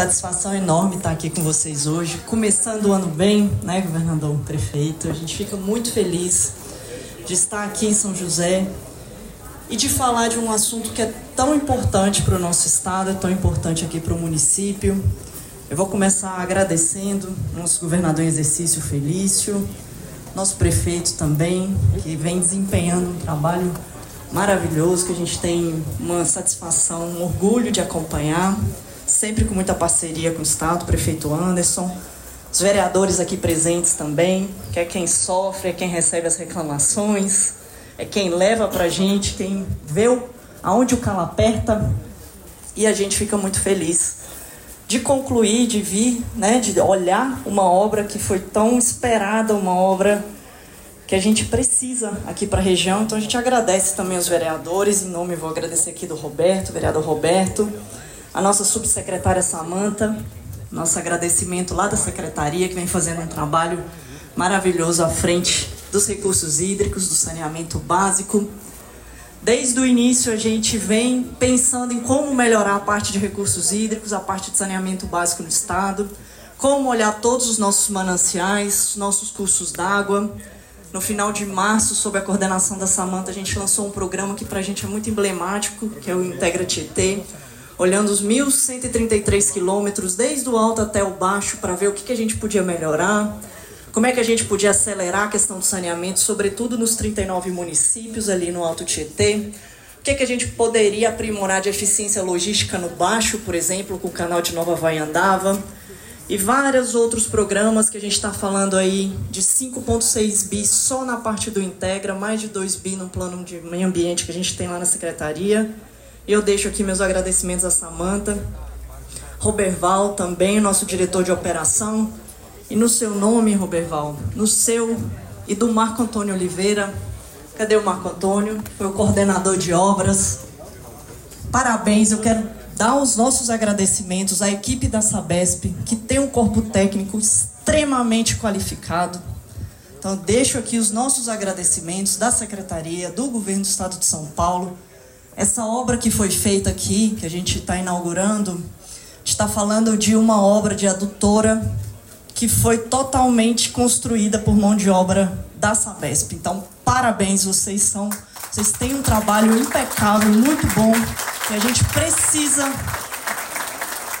Satisfação enorme estar aqui com vocês hoje, começando o ano bem, né, governador, prefeito. A gente fica muito feliz de estar aqui em São José e de falar de um assunto que é tão importante para o nosso estado, é tão importante aqui para o município. Eu vou começar agradecendo nosso governador em exercício, Felício, nosso prefeito também, que vem desempenhando um trabalho maravilhoso, que a gente tem uma satisfação, um orgulho de acompanhar, sempre com muita parceria com o Estado, o prefeito Anderson, os vereadores aqui presentes também, que é quem sofre, é quem recebe as reclamações, é quem leva para a gente, quem vê aonde o calo aperta, e a gente fica muito feliz de concluir, de vir, né, de olhar uma obra que foi tão esperada, uma obra que a gente precisa aqui para a região. Então a gente agradece também os vereadores, em nome vou agradecer aqui do Roberto, vereador Roberto, a nossa subsecretária Samanta, nosso agradecimento lá da secretaria que vem fazendo um trabalho maravilhoso à frente dos recursos hídricos, do saneamento básico. Desde o início a gente vem pensando em como melhorar a parte de recursos hídricos, a parte de saneamento básico no estado, como olhar todos os nossos mananciais, nossos cursos d'água. No final de março, sob a coordenação da Samanta, a gente lançou um programa que para a gente é muito emblemático, que é o Integra Tietê, olhando os 1.133 quilômetros, desde o alto até o baixo, para ver o que, que a gente podia melhorar, como é que a gente podia acelerar a questão do saneamento, sobretudo nos 39 municípios ali no Alto Tietê? O que, que a gente poderia aprimorar de eficiência logística no Baixo, por exemplo, com o canal de Nova Vaiandava? E vários outros programas que a gente está falando aí de 5,6 bi só na parte do Integra, mais de 2 bi no plano de meio ambiente que a gente tem lá na secretaria. E eu deixo aqui meus agradecimentos a Samanta, Roberval também, nosso diretor de operação, e no seu nome, Roberval, no seu e do Marco Antônio Oliveira. Cadê o Marco Antônio? Foi o coordenador de obras. Parabéns, eu quero dar os nossos agradecimentos à equipe da Sabesp, que tem um corpo técnico extremamente qualificado. Então, deixo aqui os nossos agradecimentos da Secretaria, do Governo do Estado de São Paulo. Essa obra que foi feita aqui, que a gente está inaugurando, está falando de uma obra de adutora que foi totalmente construída por mão de obra da Sabesp. Então, parabéns, vocês são, vocês têm um trabalho impecável, muito bom, e a gente precisa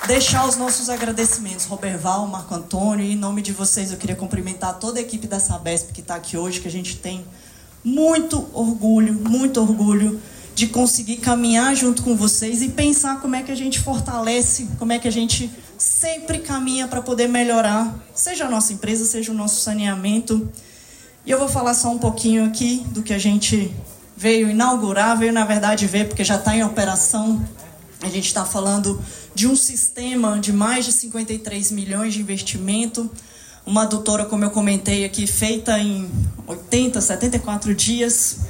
deixar os nossos agradecimentos. Roberval, Marco Antônio, em nome de vocês eu queria cumprimentar toda a equipe da Sabesp que está aqui hoje, que a gente tem muito orgulho, muito orgulho de conseguir caminhar junto com vocês e pensar como é que a gente fortalece, como é que a gente sempre caminha para poder melhorar, seja a nossa empresa, seja o nosso saneamento. E eu vou falar só um pouquinho aqui do que a gente veio inaugurar, veio na verdade ver, porque já está em operação. A gente está falando de um sistema de mais de 53 milhões de investimento, uma adutora, como eu comentei aqui, feita em 80, 74 dias,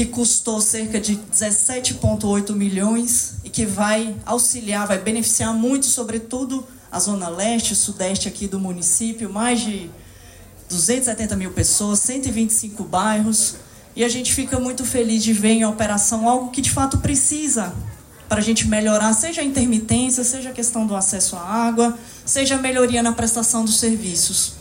que custou cerca de 17,8 milhões e que vai auxiliar, vai beneficiar muito, sobretudo, a zona leste sudeste aqui do município, mais de 270 mil pessoas, 125 bairros. E a gente fica muito feliz de ver em operação algo que de fato precisa para a gente melhorar, seja a intermitência, seja a questão do acesso à água, seja a melhoria na prestação dos serviços.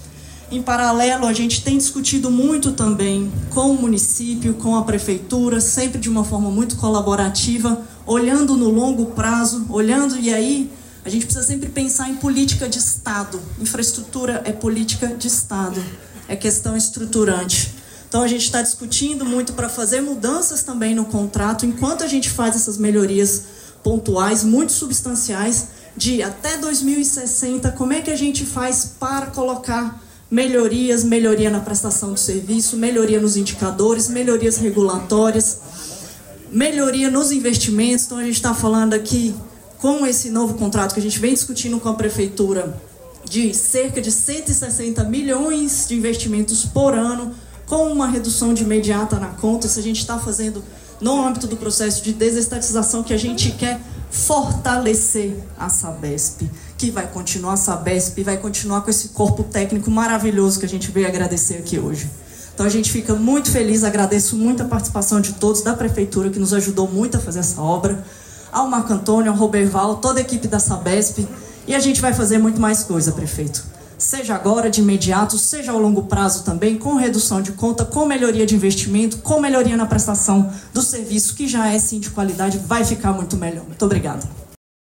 Em paralelo, a gente tem discutido muito também com o município, com a prefeitura, sempre de uma forma muito colaborativa, olhando no longo prazo, olhando e aí a gente precisa sempre pensar em política de Estado. Infraestrutura é política de Estado, é questão estruturante. Então a gente está discutindo muito para fazer mudanças também no contrato, enquanto a gente faz essas melhorias pontuais, muito substanciais, de até 2060, como é que a gente faz para colocar melhorias, melhoria na prestação do serviço, melhoria nos indicadores, melhorias regulatórias, melhoria nos investimentos. Então a gente está falando aqui com esse novo contrato que a gente vem discutindo com a prefeitura de cerca de 160 milhões de investimentos por ano, com uma redução de imediata na conta. Isso a gente está fazendo no âmbito do processo de desestatização que a gente quer fortalecer a Sabesp que vai continuar a Sabesp, vai continuar com esse corpo técnico maravilhoso que a gente veio agradecer aqui hoje. Então a gente fica muito feliz, agradeço muito a participação de todos, da Prefeitura, que nos ajudou muito a fazer essa obra, ao Marco Antônio, ao Roberval, toda a equipe da Sabesp, E a gente vai fazer muito mais coisa, prefeito. Seja agora, de imediato, seja ao longo prazo também, com redução de conta, com melhoria de investimento, com melhoria na prestação do serviço, que já é sim de qualidade, vai ficar muito melhor. Muito obrigada.